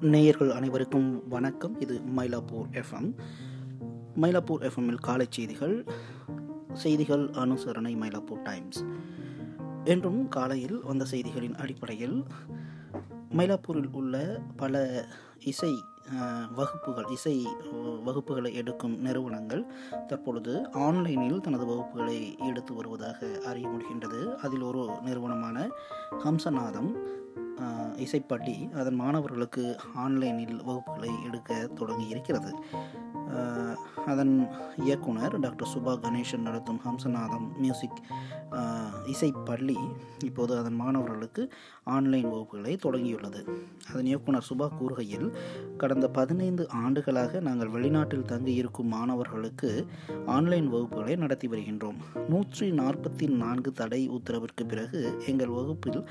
நேயர்கள் அனைவருக்கும் வணக்கம். இது மயிலாப்பூர் எஃப்எம் மயிலாப்பூர் எஃப்எம்மில் காலை செய்திகள். செய்திகள் அனுசரணை மயிலாப்பூர் டைம்ஸ் என்றும் காலையில் வந்த செய்திகளின் அடிப்படையில் மயிலாப்பூரில் உள்ள பல இசை வகுப்புகள் இசை வகுப்புகளை எடுக்கும் நிறுவனங்கள் தற்பொழுது ஆன்லைனில் தனது வகுப்புகளை எடுத்து வருவதாக அறிய முடிகின்றது. அதில் ஒரு நிறுவனமான ஹம்சநாதம் இசைப்பட்டி இசைப்பள்ளி அதன் மாணவர்களுக்கு ஆன்லைனில் வகுப்புகளை எடுக்க தொடங்கி இருக்கிறது. அதன் இயக்குனர் டாக்டர் சுபா கணேசன் நடத்தும் ஹம்சநாதம் மியூசிக் இசைப்பள்ளி இப்போது அதன் மாணவர்களுக்கு ஆன்லைன் வகுப்புகளை தொடங்கியுள்ளது. அதன் இயக்குனர் சுபா கூறுகையில் கடந்த பதினைந்து ஆண்டுகளாக நாங்கள் வெளிநாட்டில் தங்கி இருக்கும் மாணவர்களுக்கு ஆன்லைன் வகுப்புகளை நடத்தி வருகின்றோம். நூற்றி நாற்பத்தி நான்கு தடை உத்தரவிற்கு பிறகு எங்கள் வகுப்பில்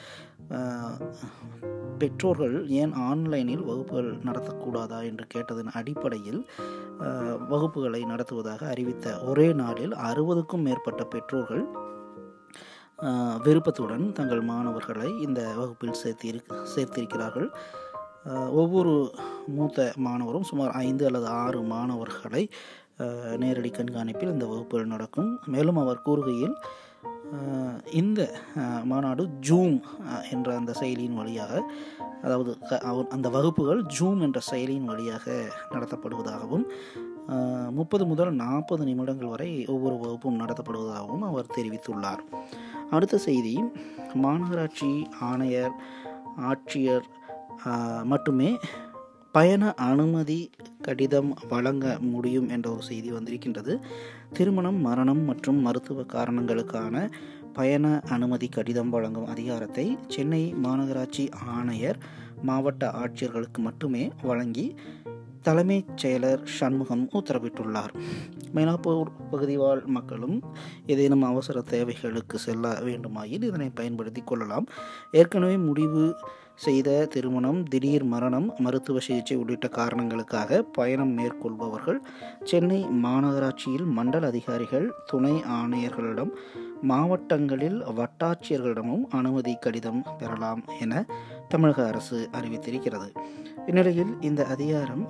பெற்றோர்கள் ஏன் ஆன்லைனில் வகுப்புகள் நடத்தக்கூடாதா என்று கேட்டதன் அடிப்படையில் வகுப்புகளை நடத்துவதாக அறிவித்த ஒரே நாளில் அறுபதுக்கும் மேற்பட்ட பெற்றோர்கள் விருப்பத்துடன் தங்கள் மாணவர்களை இந்த வகுப்பில் சேர்த்திரு சேர்த்திருக்கிறார்கள். ஒவ்வொரு மூத்த மாணவரும் சுமார் ஐந்து அல்லது ஆறு மாணவர்களை நேரடி கண்காணிப்பில் இந்த வகுப்புகள் நடக்கும். மேலும் அவர் கூறுகையில் இந்த மாநாடு ஜூம் என்ற அந்த செயலியின் வழியாக அதாவது அந்த வகுப்புகள் ஜூம் என்ற செயலியின் வழியாக நடத்தப்படுவதாகவும் முப்பது முதல் நாற்பது நிமிடங்கள் வரை ஒவ்வொரு வகுப்பும் நடத்தப்படுவதாகவும் அவர் தெரிவித்துள்ளார். அடுத்த செய்தி மாநகராட்சி ஆணையர் ஆட்சியர் மட்டுமே பயண அனுமதி கடிதம் வழங்க முடியும் என்ற ஒரு செய்தி வந்திருக்கின்றது. திருமணம் மரணம் மற்றும் மருத்துவ காரணங்களுக்கான பயண அனுமதி கடிதம் வழங்கும் அதிகாரத்தை சென்னை மாநகராட்சி ஆணையர் மாவட்ட ஆட்சியர்களுக்கு மட்டுமே வழங்கி தலைமைச் செயலர் சண்முகம் உத்தரவிட்டுள்ளார். மயிலாப்பூர் பகுதி வாழ் மக்களும் ஏதேனும் அவசர தேவைகளுக்கு செல்ல வேண்டுமாயின் இதனை பயன்படுத்தி கொள்ளலாம். ஏற்கனவே முடிவு செய்த திருமணம் திடீர் மரணம் மருத்துவ சிகிச்சை உள்ளிட்ட காரணங்களுக்காக பயணம் மேற்கொள்பவர்கள் சென்னை மாநகராட்சியில் மண்டல அதிகாரிகள் துணை ஆணையர்களிடம் மாவட்டங்களில் வட்டாட்சியர்களிடமும் அனுமதி கடிதம் பெறலாம் என தமிழக அரசு அறிவித்திருக்கிறது. இந்நிலையில் இந்த அதிகாரம்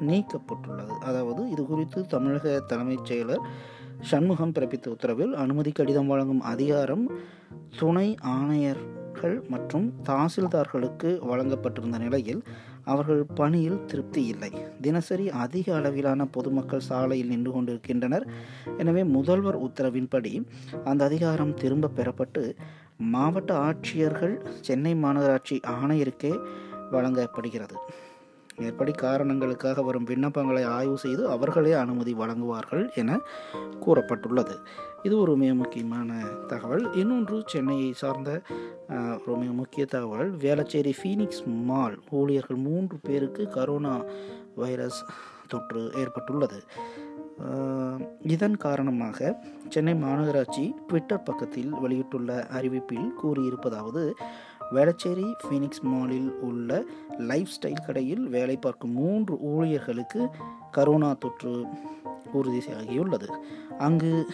நீக்கப்பட்டுள்ளது. அதாவது இது குறித்து தமிழக தலைமைச் செயலர் சண்முகம் பிறப்பித்த உத்தரவில் அனுமதி கடிதம் வழங்கும் அதிகாரம் துணை ஆணையர் ஆணையர்கள் மற்றும் தாசில்தார்களுக்கு வழங்கப்பட்டிருந்த நிலையில் அவர்கள் பணியில் திருப்தி இல்லை. தினசரி அதிக அளவிலான பொதுமக்கள் சாலையில் நின்று கொண்டிருக்கின்றனர். எனவே முதல்வர் உத்தரவின்படி அந்த அதிகாரம் திரும்ப பெறப்பட்டு மாவட்ட ஆட்சியர்கள் சென்னை மாநகராட்சி ஆணையருக்கே வழங்கப்படுகிறது. மேற்படி காரணங்களுக்காக வரும் விண்ணப்பங்களை ஆய்வு செய்து அவர்களே அனுமதி வழங்குவார்கள் என கூறப்பட்டுள்ளது. இது ஒரு மிக முக்கியமான தகவல். இன்னொன்று சென்னையை சார்ந்த ஒரு மிக முக்கிய தகவல். வேளச்சேரி ஃபீனிக்ஸ் மால் ஊழியர்கள் மூன்று பேருக்கு கரோனா வைரஸ் தொற்று ஏற்பட்டுள்ளது. இதன் காரணமாக சென்னை மாநகராட்சி ட்விட்டர் பக்கத்தில் வெளியிட்டுள்ள அறிவிப்பில் கூறியிருப்பதாவது வேளச்சேரி ஃபீனிக்ஸ் மாலில் உள்ள லைஃப் ஸ்டைல் கடையில் வேலை பார்க்கும் மூன்று ஊழியர்களுக்கு கரோனா தொற்று உறுதியாகியுள்ளது அங்கு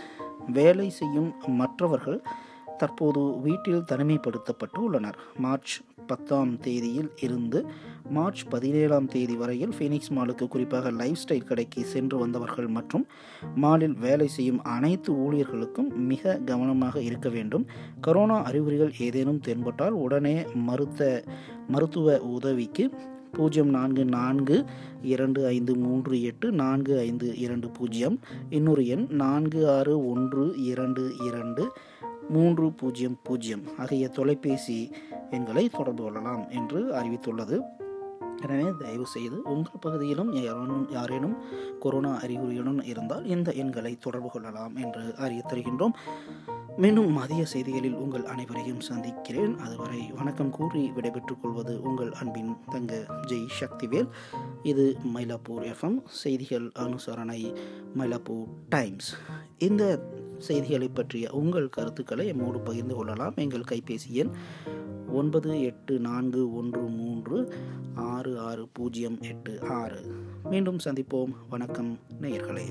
வேலை செய்யும் மற்றவர்கள் தற்போது வீட்டில் தனிமைப்படுத்தப்பட்டு உள்ளனர் மார்ச் பத்தாம் தேதியில் இருந்து மார்ச் பதினேழாம் தேதி வரையில் ஃபீனிக்ஸ் மாலுக்கு குறிப்பாக லைஃப் ஸ்டைல் கடைக்கு சென்று வந்தவர்கள் மற்றும் மாலில் வேலை செய்யும் அனைத்து ஊழியர்களுக்கும் மிக கவனமாக இருக்க வேண்டும். கரோனா அறிகுறிகள் ஏதேனும் தென்பட்டால் உடனே மருத்த மருத்துவ உதவிக்கு பூஜ்ஜியம் நான்கு நான்கு இரண்டு ஐந்து மூன்று எட்டு நான்கு ஐந்து இரண்டு பூஜ்ஜியம் இன்னொரு எண் நான்கு ஆறு ஒன்று இரண்டு இரண்டு மூன்று பூஜ்ஜியம் பூஜ்ஜியம் ஆகிய தொலைபேசி எண்களை தொடர்பு கொள்ளலாம் என்று அறிவித்துள்ளது. எனவே தயவு செய்து உங்கள் பகுதியிலும் யாரேனும் யாரேனும் கொரோனா அறிகுறியுடன் இருந்தால் இந்த எண்களை தொடர்பு கொள்ளலாம் என்று அறிய தருகின்றோம் மீண்டும் மதிய செய்திகளில் உங்கள் அனைவரையும் சந்திக்கிறேன். அதுவரை வணக்கம் கூறி விடைபெற்றுக் கொள்வது உங்கள் அன்பின் தங்க ஜெய் சக்திவேல். இது மயிலாப்பூர் எஃப்எம். செய்திகள் அனுசரணை மயிலாப்பூர் டைம்ஸ். இந்த செய்திகளை பற்றிய உங்கள் கருத்துக்களை எம்மோடு பகிர்ந்து கொள்ளலாம். எங்கள் கைபேசி எண் ஒன்பது எட்டு நான்கு ஒன்று மூன்று ஆறு ஆறு பூஜ்ஜியம் எட்டு ஆறு. மீண்டும் சந்திப்போம். வணக்கம் நேயர்களே.